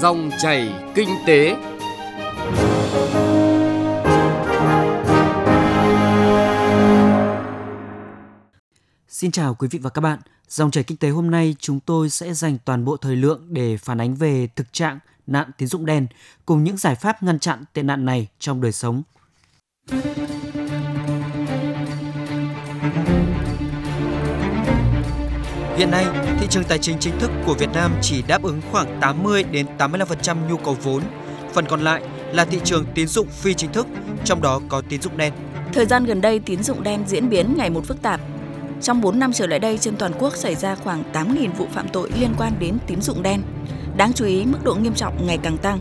Dòng chảy kinh tế. Xin chào quý vị và các bạn. Dòng chảy kinh tế hôm nay, chúng tôi sẽ dành toàn bộ thời lượng để phản ánh về thực trạng nạn tín dụng đen cùng những giải pháp ngăn chặn tệ nạn này trong đời sống. Hiện nay, thị trường tài chính chính thức của Việt Nam chỉ đáp ứng khoảng 80 đến 85% nhu cầu vốn, phần còn lại là thị trường tín dụng phi chính thức, trong đó có tín dụng đen. Thời gian gần đây, tín dụng đen diễn biến ngày một phức tạp. Trong 4 năm trở lại đây, trên toàn quốc xảy ra khoảng 8.000 vụ phạm tội liên quan đến tín dụng đen. Đáng chú ý, mức độ nghiêm trọng ngày càng tăng.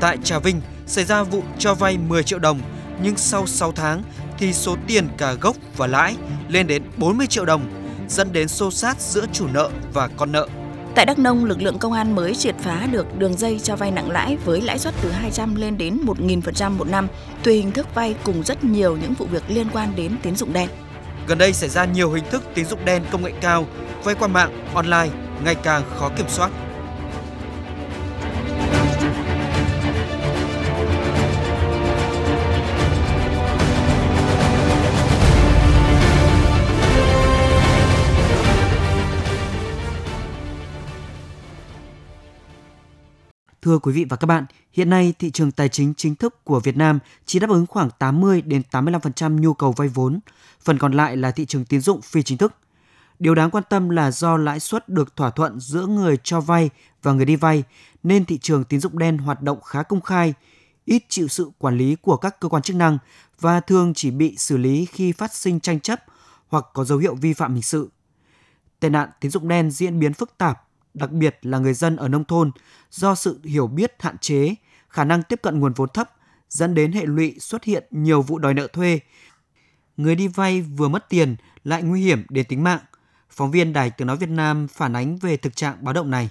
Tại Trà Vinh, xảy ra vụ cho vay 10 triệu đồng, nhưng sau 6 tháng thì số tiền cả gốc và lãi lên đến 40 triệu đồng, dẫn đến xô sát giữa chủ nợ và con nợ. Tại Đắk Nông, lực lượng công an mới triệt phá được đường dây cho vay nặng lãi với lãi suất từ 200 lên đến 1.000% một năm, tùy hình thức vay cùng rất nhiều những vụ việc liên quan đến tín dụng đen. Gần đây xảy ra nhiều hình thức tín dụng đen công nghệ cao, vay qua mạng, online ngày càng khó kiểm soát. Thưa quý vị và các bạn, hiện nay thị trường tài chính chính thức của Việt Nam chỉ đáp ứng khoảng 80 đến 85% nhu cầu vay vốn, phần còn lại là thị trường tín dụng phi chính thức. Điều đáng quan tâm là do lãi suất được thỏa thuận giữa người cho vay và người đi vay nên thị trường tín dụng đen hoạt động khá công khai, ít chịu sự quản lý của các cơ quan chức năng và thường chỉ bị xử lý khi phát sinh tranh chấp hoặc có dấu hiệu vi phạm hình sự. Tệ nạn tín dụng đen diễn biến phức tạp đặc biệt là người dân ở nông thôn do sự hiểu biết hạn chế, khả năng tiếp cận nguồn vốn thấp dẫn đến hệ lụy xuất hiện nhiều vụ đòi nợ thuê. Người đi vay vừa mất tiền lại nguy hiểm đến tính mạng. Phóng viên Đài Tiếng Nói Việt Nam phản ánh về thực trạng báo động này.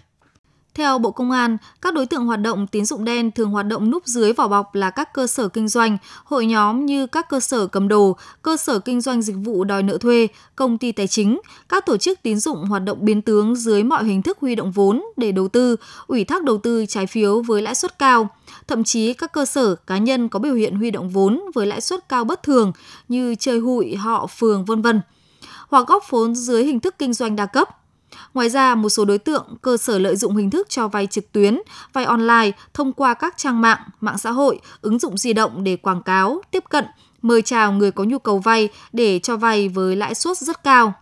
Theo Bộ Công an, các đối tượng hoạt động tín dụng đen thường hoạt động núp dưới vỏ bọc là các cơ sở kinh doanh, hội nhóm như các cơ sở cầm đồ, cơ sở kinh doanh dịch vụ đòi nợ thuê, công ty tài chính, các tổ chức tín dụng hoạt động biến tướng dưới mọi hình thức huy động vốn để đầu tư, ủy thác đầu tư trái phiếu với lãi suất cao. Thậm chí các cơ sở cá nhân có biểu hiện huy động vốn với lãi suất cao bất thường như chơi hụi, họ, phường, vân vân hoặc góp vốn dưới hình thức kinh doanh đa cấp Ngoài ra, một số đối tượng cơ sở lợi dụng hình thức cho vay trực tuyến, vay online thông qua các trang mạng, mạng xã hội, ứng dụng di động để quảng cáo, tiếp cận, mời chào người có nhu cầu vay để cho vay với lãi suất rất cao.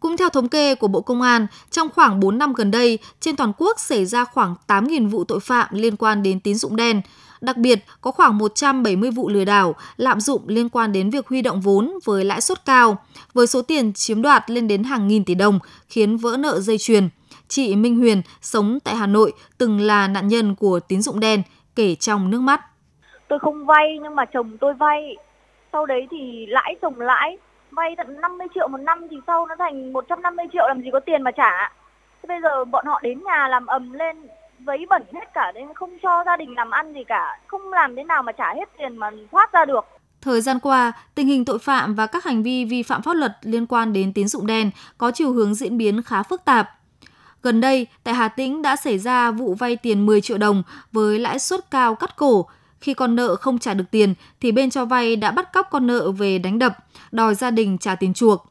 Cũng theo thống kê của Bộ Công an, trong khoảng 4 năm gần đây, trên toàn quốc xảy ra khoảng 8.000 vụ tội phạm liên quan đến tín dụng đen, Đặc biệt, có khoảng 170 vụ lừa đảo, lạm dụng liên quan đến việc huy động vốn với lãi suất cao, với số tiền chiếm đoạt lên đến hàng nghìn tỷ đồng, khiến vỡ nợ dây chuyền. Chị Minh Huyền, sống tại Hà Nội, từng là nạn nhân của tín dụng đen, kể trong nước mắt. Tôi không vay nhưng mà chồng tôi vay. Sau đấy thì lãi chồng lãi, vay tận 50 triệu một năm thì sau nó thành 150 triệu làm gì có tiền mà trả. Thế bây giờ bọn họ đến nhà làm ầm lên vấy bẩn hết cả nên không cho gia đình làm ăn gì cả, không làm thế nào mà trả hết tiền mà thoát ra được. Thời gian qua, tình hình tội phạm và các hành vi vi phạm pháp luật liên quan đến tín dụng đen có chiều hướng diễn biến khá phức tạp. Gần đây, tại Hà Tĩnh đã xảy ra vụ vay tiền 10 triệu đồng với lãi suất cao cắt cổ. Khi con nợ không trả được tiền thì bên cho vay đã bắt cóc con nợ về đánh đập, đòi gia đình trả tiền chuộc.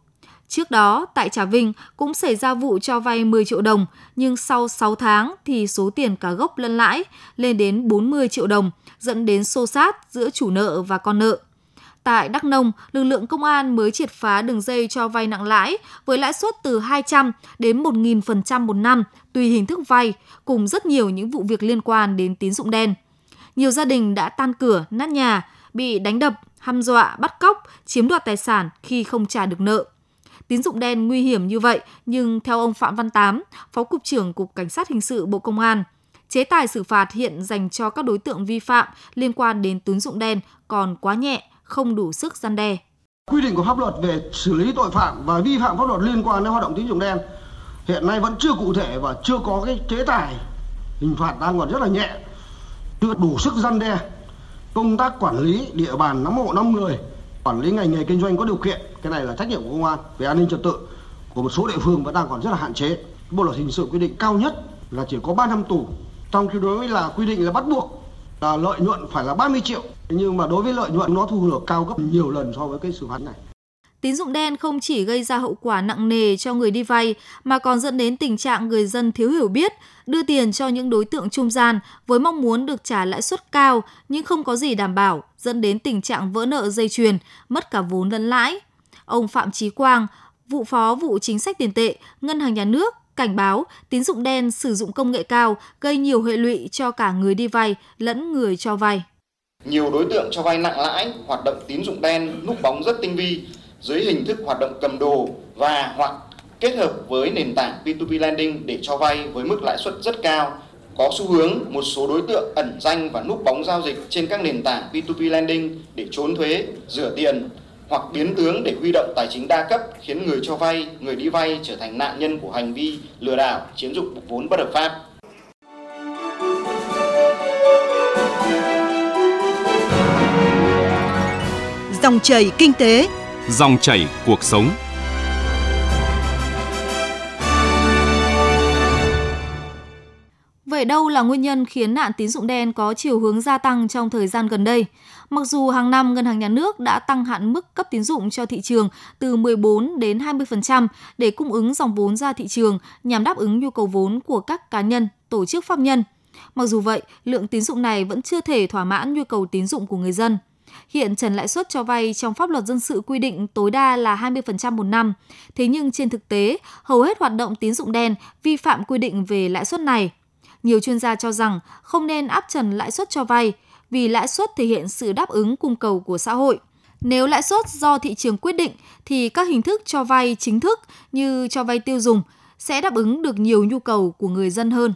Trước đó, tại Trà Vinh cũng xảy ra vụ cho vay 10 triệu đồng, nhưng sau 6 tháng thì số tiền cả gốc lẫn lãi lên đến 40 triệu đồng, dẫn đến xô sát giữa chủ nợ và con nợ. Tại Đắk Nông, lực lượng công an mới triệt phá đường dây cho vay nặng lãi với lãi suất từ 200 đến 1.000% một năm, tùy hình thức vay, cùng rất nhiều những vụ việc liên quan đến tín dụng đen. Nhiều gia đình đã tan cửa, nát nhà, bị đánh đập, hăm dọa, bắt cóc, chiếm đoạt tài sản khi không trả được nợ tín dụng đen nguy hiểm như vậy, nhưng theo ông Phạm Văn Tám, Phó Cục trưởng Cục Cảnh sát Hình sự Bộ Công an, chế tài xử phạt hiện dành cho các đối tượng vi phạm liên quan đến tín dụng đen còn quá nhẹ, không đủ sức gian đe. Quy định của pháp luật về xử lý tội phạm và vi phạm pháp luật liên quan đến hoạt động tín dụng đen hiện nay vẫn chưa cụ thể và chưa có cái chế tài hình phạt đang còn rất là nhẹ chưa đủ sức gian đe công tác quản lý địa bàn nắm hộ năm người quản lý ngành nghề kinh doanh có điều kiện, cái này là trách nhiệm của công an về an ninh trật tự của một số địa phương vẫn đang còn rất là hạn chế bộ luật hình sự quy định cao nhất là chỉ có 3 năm tù, Trong khi đối với là quy định là bắt buộc là lợi nhuận phải là 30 triệu nhưng mà đối với lợi nhuận nó thu được cao gấp nhiều lần so với cái xử phạt này. Tín dụng đen không chỉ gây ra hậu quả nặng nề cho người đi vay mà còn dẫn đến tình trạng người dân thiếu hiểu biết, đưa tiền cho những đối tượng trung gian với mong muốn được trả lãi suất cao nhưng không có gì đảm bảo, dẫn đến tình trạng vỡ nợ dây chuyền, mất cả vốn lẫn lãi. Ông Phạm Chí Quang, vụ phó vụ chính sách tiền tệ, Ngân hàng Nhà nước cảnh báo tín dụng đen sử dụng công nghệ cao gây nhiều hệ lụy cho cả người đi vay lẫn người cho vay. Nhiều đối tượng cho vay nặng lãi, hoạt động tín dụng đen núp bóng rất tinh vi dưới hình thức hoạt động cầm đồ và hoặc kết hợp với nền tảng P2P lending để cho vay với mức lãi suất rất cao. Có xu hướng một số đối tượng ẩn danh và núp bóng giao dịch trên các nền tảng P2P lending để trốn thuế, rửa tiền hoặc biến tướng để huy động tài chính đa cấp khiến người cho vay, người đi vay trở thành nạn nhân của hành vi lừa đảo, chiếm dụng vốn bất hợp pháp. Dòng chảy kinh tế, dòng chảy cuộc sống. Vậy đâu là nguyên nhân khiến nạn tín dụng đen có chiều hướng gia tăng trong thời gian gần đây? Mặc dù hàng năm Ngân hàng Nhà nước đã tăng hạn mức cấp tín dụng cho thị trường từ 14 đến 20% để cung ứng dòng vốn ra thị trường nhằm đáp ứng nhu cầu vốn của các cá nhân, tổ chức pháp nhân. Mặc dù vậy, lượng tín dụng này vẫn chưa thể thỏa mãn nhu cầu tín dụng của người dân. Hiện trần lãi suất cho vay trong pháp luật dân sự quy định tối đa là 20% một năm. Thế nhưng trên thực tế, hầu hết hoạt động tín dụng đen vi phạm quy định về lãi suất này. Nhiều chuyên gia cho rằng không nên áp trần lãi suất cho vay vì lãi suất thể hiện sự đáp ứng cung cầu của xã hội. Nếu lãi suất do thị trường quyết định thì các hình thức cho vay chính thức như cho vay tiêu dùng sẽ đáp ứng được nhiều nhu cầu của người dân hơn.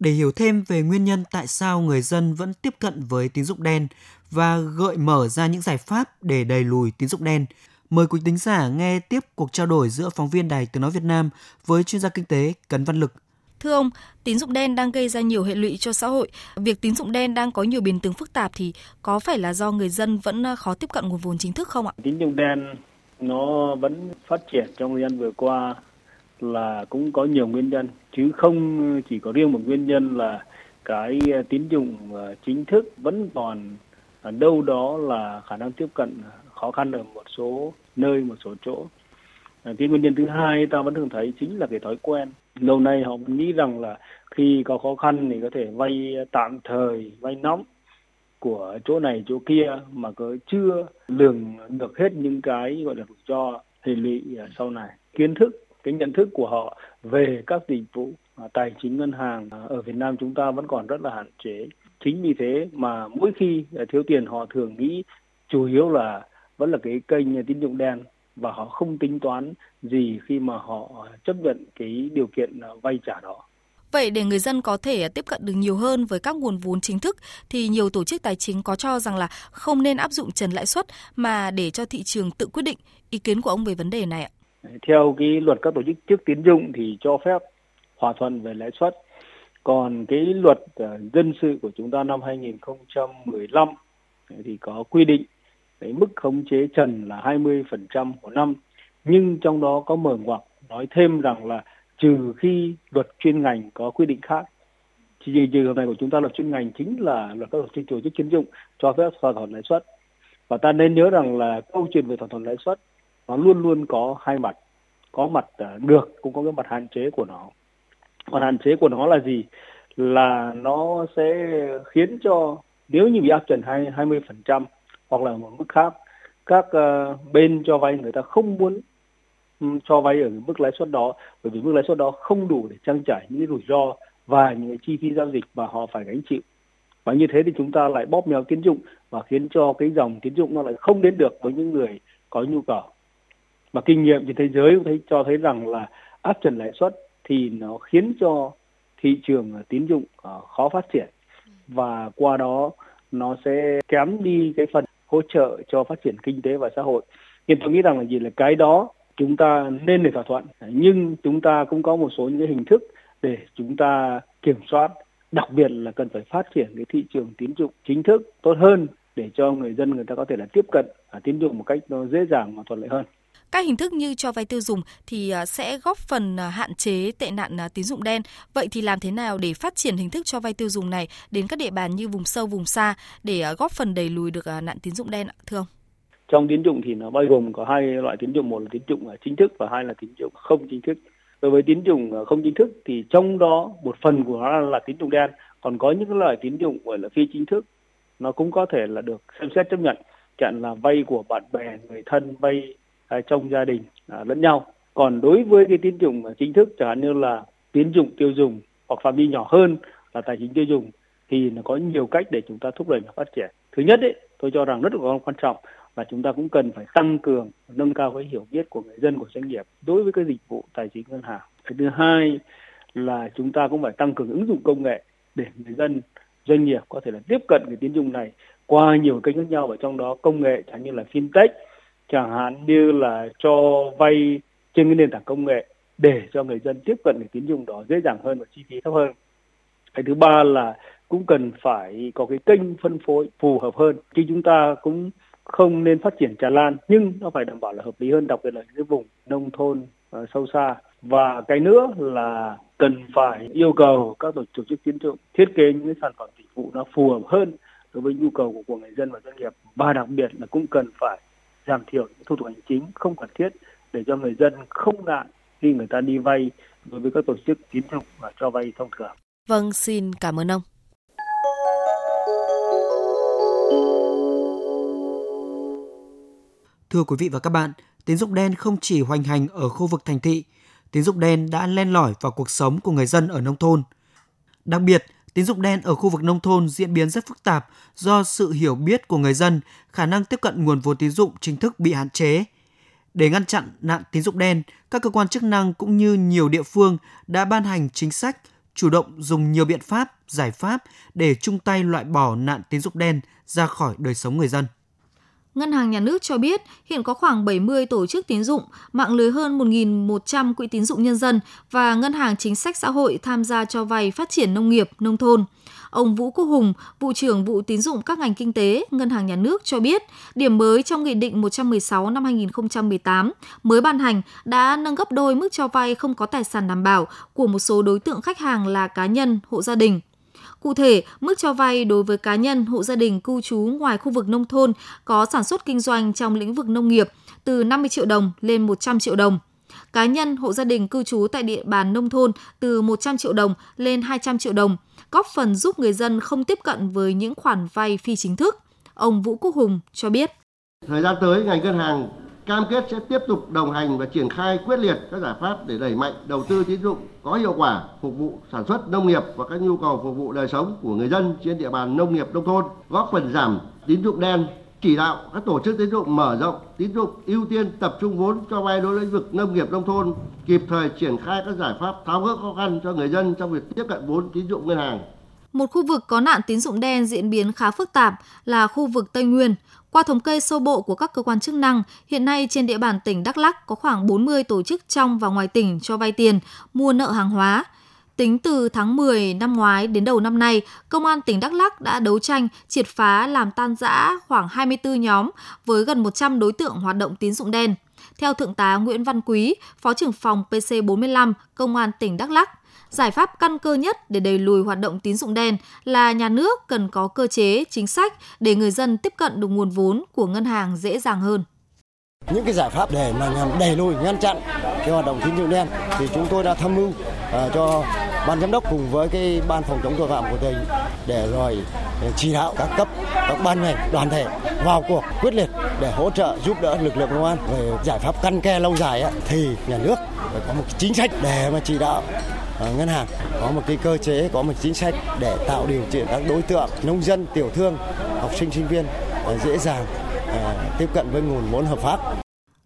Để hiểu thêm về nguyên nhân tại sao người dân vẫn tiếp cận với tín dụng đen và gợi mở ra những giải pháp để đẩy lùi tín dụng đen, mời quý tính giả nghe tiếp cuộc trao đổi giữa phóng viên Đài Tiếng Nói Việt Nam với chuyên gia kinh tế Cấn Văn Lực Thưa ông, tín dụng đen đang gây ra nhiều hệ lụy cho xã hội. Việc tín dụng đen đang có nhiều biến tướng phức tạp thì có phải là do người dân vẫn ờ, khó tiếp cận nguồn vốn chính thức không ạ? Tín dụng đen nó vẫn phát triển trong thời gian vừa qua là cũng có nhiều nguyên nhân, chứ không chỉ có riêng một nguyên nhân là cái ờ, tín dụng ờ, chính thức vẫn còn ở đâu đó là khả năng tiếp cận khó khăn ở một số nơi, một số chỗ. Ờ, cái nguyên nhân thứ hai ta vẫn thường thấy chính là cái thói quen. Lâu nay họ nghĩ rằng là khi có khó khăn thì có thể vay tạm thời, vay nóng của chỗ này, chỗ kia mà cứ chưa lường được hết những cái, gọi là, rủi ro hệ lụy sau này. Kiến thức cái nhận thức của họ về các dịch vụ à, tài chính ngân hàng à, ở Việt Nam chúng ta vẫn còn rất là hạn chế chính vì thế mà mỗi khi à, thiếu tiền họ thường nghĩ chủ yếu là vẫn là cái kênh tín dụng đen và họ không tính toán gì khi mà họ chấp nhận cái điều kiện vay trả đó. Vậy để người dân có thể tiếp cận được nhiều hơn với các nguồn vốn chính thức thì nhiều tổ chức tài chính có cho rằng là không nên áp dụng trần lãi suất mà để cho thị trường tự quyết định. Ý kiến của ông về vấn đề này ạ? Theo cái luật các tổ chức trước tín dụng thì cho phép hòa thuận về lãi suất. Còn cái luật ờ, dân sự của chúng ta năm 2015 thì có quy định cái mức khống chế trần là 20% một năm. Nhưng trong đó có mở ngoặc nói thêm rằng là trừ khi luật chuyên ngành có quy định khác. Thì trường hợp này của chúng ta, luật chuyên ngành chính là luật các tổ chức tổ chức tín dụng cho phép thỏa thuận lãi suất. Và ta nên nhớ rằng là câu chuyện về thỏa thuận lãi suất nó luôn luôn có hai mặt, có mặt ờ, được cũng có cái mặt hạn chế của nó. Còn hạn chế của nó là gì? Là nó sẽ khiến cho nếu như bị áp trần hai hai mươi phần trăm hoặc là một mức khác, các ờ, bên cho vay người ta không muốn cho vay ở mức lãi suất đó, bởi vì mức lãi suất đó không đủ để trang trải những rủi ro và những chi phí giao dịch mà họ phải gánh chịu. Và như thế thì chúng ta lại bóp méo tín dụng và khiến cho cái dòng tín dụng nó lại không đến được với những người có nhu cầu và kinh nghiệm trên thế giới cũng thấy, cho thấy rằng là áp trần lãi suất thì nó khiến cho thị trường à, tín dụng à, khó phát triển. Và qua đó nó sẽ kém đi cái phần hỗ trợ cho phát triển kinh tế và xã hội. Nhưng tôi nghĩ rằng là gì là cái đó chúng ta nên để thỏa thuận. Nhưng chúng ta cũng có một số những cái hình thức để chúng ta kiểm soát. Đặc biệt là cần phải phát triển cái thị trường tín dụng chính thức tốt hơn để cho người dân, người ta có thể là tiếp cận à, tín dụng một cách nó dễ dàng và thuận lợi hơn. Các hình thức như cho vay tiêu dùng thì à, sẽ góp phần à, hạn chế tệ nạn à, tín dụng đen. Vậy thì làm thế nào để phát triển hình thức cho vay tiêu dùng này đến các địa bàn như vùng sâu, vùng xa để góp phần đẩy lùi được nạn tín dụng đen thưa ông? Trong tín dụng thì nó bao gồm có hai loại tín dụng, một là tín dụng chính thức và hai là tín dụng không chính thức. Đối với tín dụng không chính thức thì trong đó một phần của nó là tín dụng đen, còn có những loại tín dụng gọi là phi chính thức nó cũng có thể là được xem xét chấp nhận chẳng là vay của bạn bè người thân vay Ờ, trong gia đình ờ, lẫn nhau. Còn đối với cái tín dụng ờ, chính thức chẳng hạn như là tín dụng tiêu dùng hoặc phạm vi nhỏ hơn là tài chính tiêu dùng thì nó có nhiều cách để chúng ta thúc đẩy nó phát triển. Thứ nhất ấy, tôi cho rằng rất là quan trọng là chúng ta cũng cần phải tăng cường nâng cao cái hiểu biết của người dân của doanh nghiệp đối với cái dịch vụ tài chính ngân hàng. Cái thứ hai là chúng ta cũng phải tăng cường ứng dụng công nghệ để người dân doanh nghiệp có thể là tiếp cận cái tín dụng này qua nhiều kênh khác nhau và trong đó công nghệ chẳng như là fintech chẳng hạn như là cho vay trên cái nền tảng công nghệ để cho người dân tiếp cận cái tín dụng đó dễ dàng hơn và chi phí thấp hơn. Cái thứ ba là cũng cần phải có cái kênh phân phối phù hợp hơn. Khi chúng ta cũng không nên phát triển tràn lan nhưng nó phải đảm bảo là hợp lý hơn đặc biệt là những vùng nông thôn uh, sâu xa. Và cái nữa là cần phải yêu cầu các tổ chức tín dụng thiết kế những sản phẩm dịch vụ nó phù hợp hơn đối với nhu cầu của, của người dân và doanh nghiệp. Và đặc biệt là cũng cần phải giảm thiểu những thủ tục hành chính không cần thiết để cho người dân không ngại khi người ta đi vay đối với các tổ chức tín dụng và cho vay thông thường. Vâng, xin cảm ơn ông. Thưa quý vị và các bạn, tín dụng đen không chỉ hoành hành ở khu vực thành thị, tín dụng đen đã len lỏi vào cuộc sống của người dân ở nông thôn. Đặc biệt, tín dụng đen ở khu vực nông thôn diễn biến rất phức tạp do sự hiểu biết của người dân, khả năng tiếp cận nguồn vốn tín dụng chính thức bị hạn chế. Để ngăn chặn nạn tín dụng đen, các cơ quan chức năng cũng như nhiều địa phương đã ban hành chính sách, chủ động dùng nhiều biện pháp, giải pháp để chung tay loại bỏ nạn tín dụng đen ra khỏi đời sống người dân. Ngân hàng Nhà nước cho biết hiện có khoảng 70 tổ chức tín dụng, mạng lưới hơn 1.100 quỹ tín dụng nhân dân và ngân hàng chính sách xã hội tham gia cho vay phát triển nông nghiệp, nông thôn. Ông Vũ Quốc Hùng, vụ trưởng vụ tín dụng các ngành kinh tế, Ngân hàng Nhà nước cho biết, điểm mới trong Nghị định 116 năm 2018 mới ban hành đã nâng gấp đôi mức cho vay không có tài sản đảm bảo của một số đối tượng khách hàng là cá nhân, hộ gia đình. Cụ thể, mức cho vay đối với cá nhân, hộ gia đình cư trú ngoài khu vực nông thôn có sản xuất kinh doanh trong lĩnh vực nông nghiệp từ 50 triệu đồng lên 100 triệu đồng. Cá nhân, hộ gia đình cư trú tại địa bàn nông thôn từ 100 triệu đồng lên 200 triệu đồng, góp phần giúp người dân không tiếp cận với những khoản vay phi chính thức. Ông Vũ Quốc Hùng cho biết. Thời gian tới, ngành ngân hàng cam kết sẽ tiếp tục đồng hành và triển khai quyết liệt các giải pháp để đẩy mạnh đầu tư tín dụng có hiệu quả phục vụ sản xuất nông nghiệp và các nhu cầu phục vụ đời sống của người dân trên địa bàn nông nghiệp nông thôn, góp phần giảm tín dụng đen, chỉ đạo các tổ chức tín dụng mở rộng tín dụng ưu tiên tập trung vốn cho vay đối với lĩnh vực nông nghiệp nông thôn, kịp thời triển khai các giải pháp tháo gỡ khó khăn cho người dân trong việc tiếp cận vốn tín dụng ngân hàng. Một khu vực có nạn tín dụng đen diễn biến khá phức tạp là khu vực Tây Nguyên. Qua thống kê sơ bộ của các cơ quan chức năng, hiện nay trên địa bàn tỉnh Đắk Lắk có khoảng 40 tổ chức trong và ngoài tỉnh cho vay tiền, mua nợ hàng hóa. Tính từ tháng 10 năm ngoái đến đầu năm nay, Công an tỉnh Đắk Lắk đã đấu tranh, triệt phá làm tan rã khoảng 24 nhóm với gần 100 đối tượng hoạt động tín dụng đen. Theo Thượng tá Nguyễn Văn Quý, Phó trưởng phòng PC45, Công an tỉnh Đắk Lắk, giải pháp căn cơ nhất để đẩy lùi hoạt động tín dụng đen là nhà nước cần có cơ chế, chính sách để người dân tiếp cận được nguồn vốn của ngân hàng dễ dàng hơn. Những cái giải pháp để mà nhằm đẩy lùi ngăn chặn cái hoạt động tín dụng đen thì chúng tôi đã tham mưu uh, cho ban giám đốc cùng với cái ban phòng chống tội phạm của tỉnh để rồi chỉ đạo các cấp các ban ngành đoàn thể vào cuộc quyết liệt để hỗ trợ giúp đỡ lực lượng công an về giải pháp căn ke lâu dài thì nhà nước phải có một chính sách để mà chỉ đạo Ờ, ngân hàng có một cái cơ chế, có một chính sách để tạo điều kiện các đối tượng nông dân, tiểu thương, học sinh, sinh viên ờ, dễ dàng ờ, tiếp cận với nguồn vốn hợp pháp.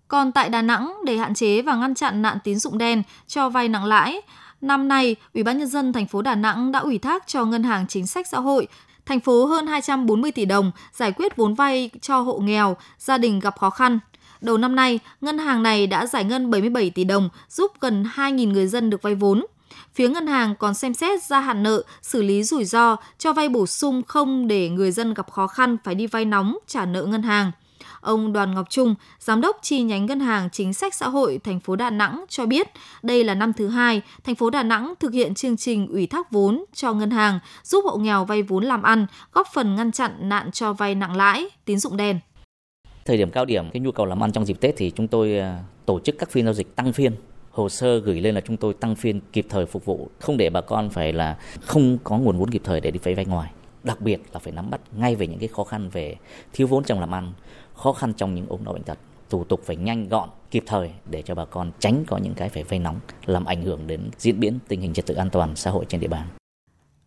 Còn tại Đà Nẵng, để hạn chế và ngăn chặn nạn tín dụng đen cho vay nặng lãi, năm nay, Ủy ban nhân dân thành phố Đà Nẵng đã ủy thác cho Ngân hàng Chính sách Xã hội thành phố hơn 240 tỷ đồng giải quyết vốn vay cho hộ nghèo, gia đình gặp khó khăn. Đầu năm nay, ngân hàng này đã giải ngân 77 tỷ đồng giúp gần 2.000 người dân được vay vốn phía ngân hàng còn xem xét gia hạn nợ, xử lý rủi ro, cho vay bổ sung không để người dân gặp khó khăn phải đi vay nóng trả nợ ngân hàng. Ông Đoàn Ngọc Trung, giám đốc chi nhánh ngân hàng chính sách xã hội thành phố Đà Nẵng cho biết, đây là năm thứ hai thành phố Đà Nẵng thực hiện chương trình ủy thác vốn cho ngân hàng giúp hộ nghèo vay vốn làm ăn, góp phần ngăn chặn nạn cho vay nặng lãi, tín dụng đen. Thời điểm cao điểm cái nhu cầu làm ăn trong dịp Tết thì chúng tôi ờ, tổ chức các phiên giao dịch tăng phiên hồ sơ gửi lên là chúng tôi tăng phiên kịp thời phục vụ không để bà con phải là không có nguồn vốn kịp thời để đi vay vay ngoài đặc biệt là phải nắm bắt ngay về những cái khó khăn về thiếu vốn trong làm ăn khó khăn trong những ốm đau bệnh tật thủ tục phải nhanh gọn kịp thời để cho bà con tránh có những cái phải vay nóng làm ảnh hưởng đến diễn biến tình hình trật tự an toàn xã hội trên địa bàn.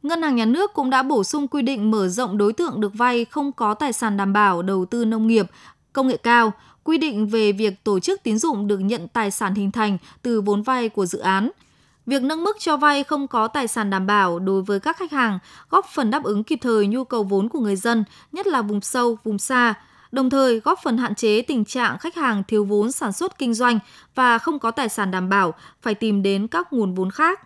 Ngân hàng Nhà nước cũng đã bổ sung quy định mở rộng đối tượng được vay không có tài sản đảm bảo đầu tư nông nghiệp, công nghệ cao, quy định về việc tổ chức tín dụng được nhận tài sản hình thành từ vốn vay của dự án. Việc nâng mức cho vay không có tài sản đảm bảo đối với các khách hàng góp phần đáp ứng kịp thời nhu cầu vốn của người dân, nhất là vùng sâu, vùng xa, đồng thời góp phần hạn chế tình trạng khách hàng thiếu vốn sản xuất kinh doanh và không có tài sản đảm bảo phải tìm đến các nguồn vốn khác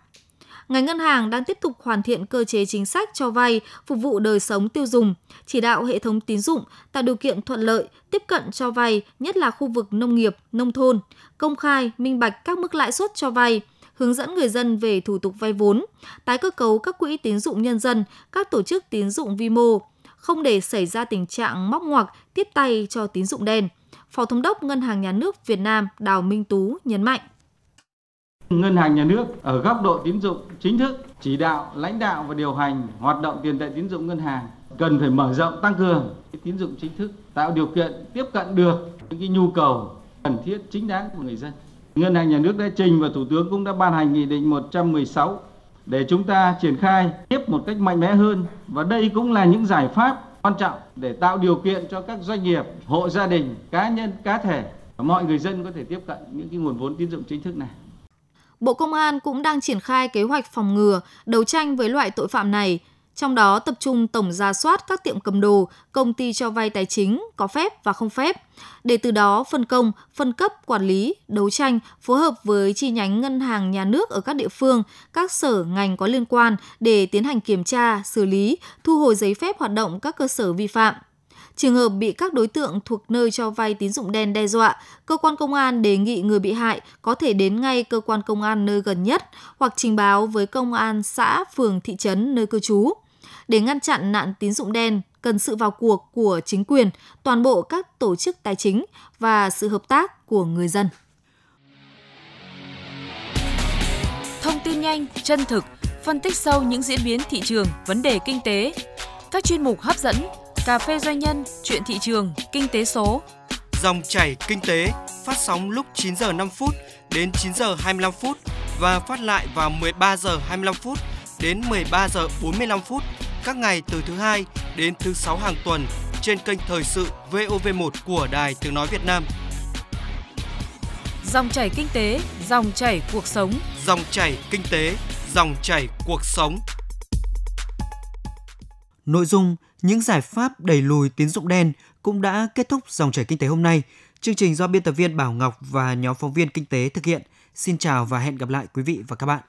ngành ngân hàng đang tiếp tục hoàn thiện cơ chế chính sách cho vay phục vụ đời sống tiêu dùng, chỉ đạo hệ thống tín dụng tạo điều kiện thuận lợi tiếp cận cho vay, nhất là khu vực nông nghiệp, nông thôn, công khai, minh bạch các mức lãi suất cho vay, hướng dẫn người dân về thủ tục vay vốn, tái cơ cấu các quỹ tín dụng nhân dân, các tổ chức tín dụng vi mô, không để xảy ra tình trạng móc ngoặc tiếp tay cho tín dụng đen. Phó Thống đốc Ngân hàng Nhà nước Việt Nam Đào Minh Tú nhấn mạnh. Ngân hàng nhà nước ở góc độ tín dụng chính thức chỉ đạo lãnh đạo và điều hành hoạt động tiền tệ tín dụng ngân hàng cần phải mở rộng tăng cường tín dụng chính thức tạo điều kiện tiếp cận được những cái nhu cầu cần thiết chính đáng của người dân. Ngân hàng nhà nước đã trình và Thủ tướng cũng đã ban hành nghị định 116 để chúng ta triển khai tiếp một cách mạnh mẽ hơn và đây cũng là những giải pháp quan trọng để tạo điều kiện cho các doanh nghiệp, hộ gia đình, cá nhân, cá thể mọi người dân có thể tiếp cận những cái nguồn vốn tín dụng chính thức này. Bộ Công an cũng đang triển khai kế hoạch phòng ngừa, đấu tranh với loại tội phạm này, trong đó tập trung tổng ra soát các tiệm cầm đồ, công ty cho vay tài chính có phép và không phép, để từ đó phân công, phân cấp quản lý, đấu tranh, phối hợp với chi nhánh ngân hàng nhà nước ở các địa phương, các sở ngành có liên quan để tiến hành kiểm tra, xử lý, thu hồi giấy phép hoạt động các cơ sở vi phạm. Trường hợp bị các đối tượng thuộc nơi cho vay tín dụng đen đe dọa, cơ quan công an đề nghị người bị hại có thể đến ngay cơ quan công an nơi gần nhất hoặc trình báo với công an xã, phường, thị trấn nơi cư trú. Để ngăn chặn nạn tín dụng đen, cần sự vào cuộc của chính quyền, toàn bộ các tổ chức tài chính và sự hợp tác của người dân. Thông tin nhanh, chân thực, phân tích sâu những diễn biến thị trường, vấn đề kinh tế. Các chuyên mục hấp dẫn Cà phê doanh nhân, chuyện thị trường, kinh tế số. Dòng chảy kinh tế phát sóng lúc 9 giờ 5 phút đến 9 giờ 25 phút và phát lại vào 13 giờ 25 phút đến 13 giờ 45 phút các ngày từ thứ hai đến thứ sáu hàng tuần trên kênh thời sự VOV1 của Đài Tiếng nói Việt Nam. Dòng chảy kinh tế, dòng chảy cuộc sống. Dòng chảy kinh tế, dòng chảy cuộc sống. Nội dung những giải pháp đẩy lùi tín dụng đen cũng đã kết thúc dòng chảy kinh tế hôm nay. Chương trình do biên tập viên Bảo Ngọc và nhóm phóng viên kinh tế thực hiện. Xin chào và hẹn gặp lại quý vị và các bạn.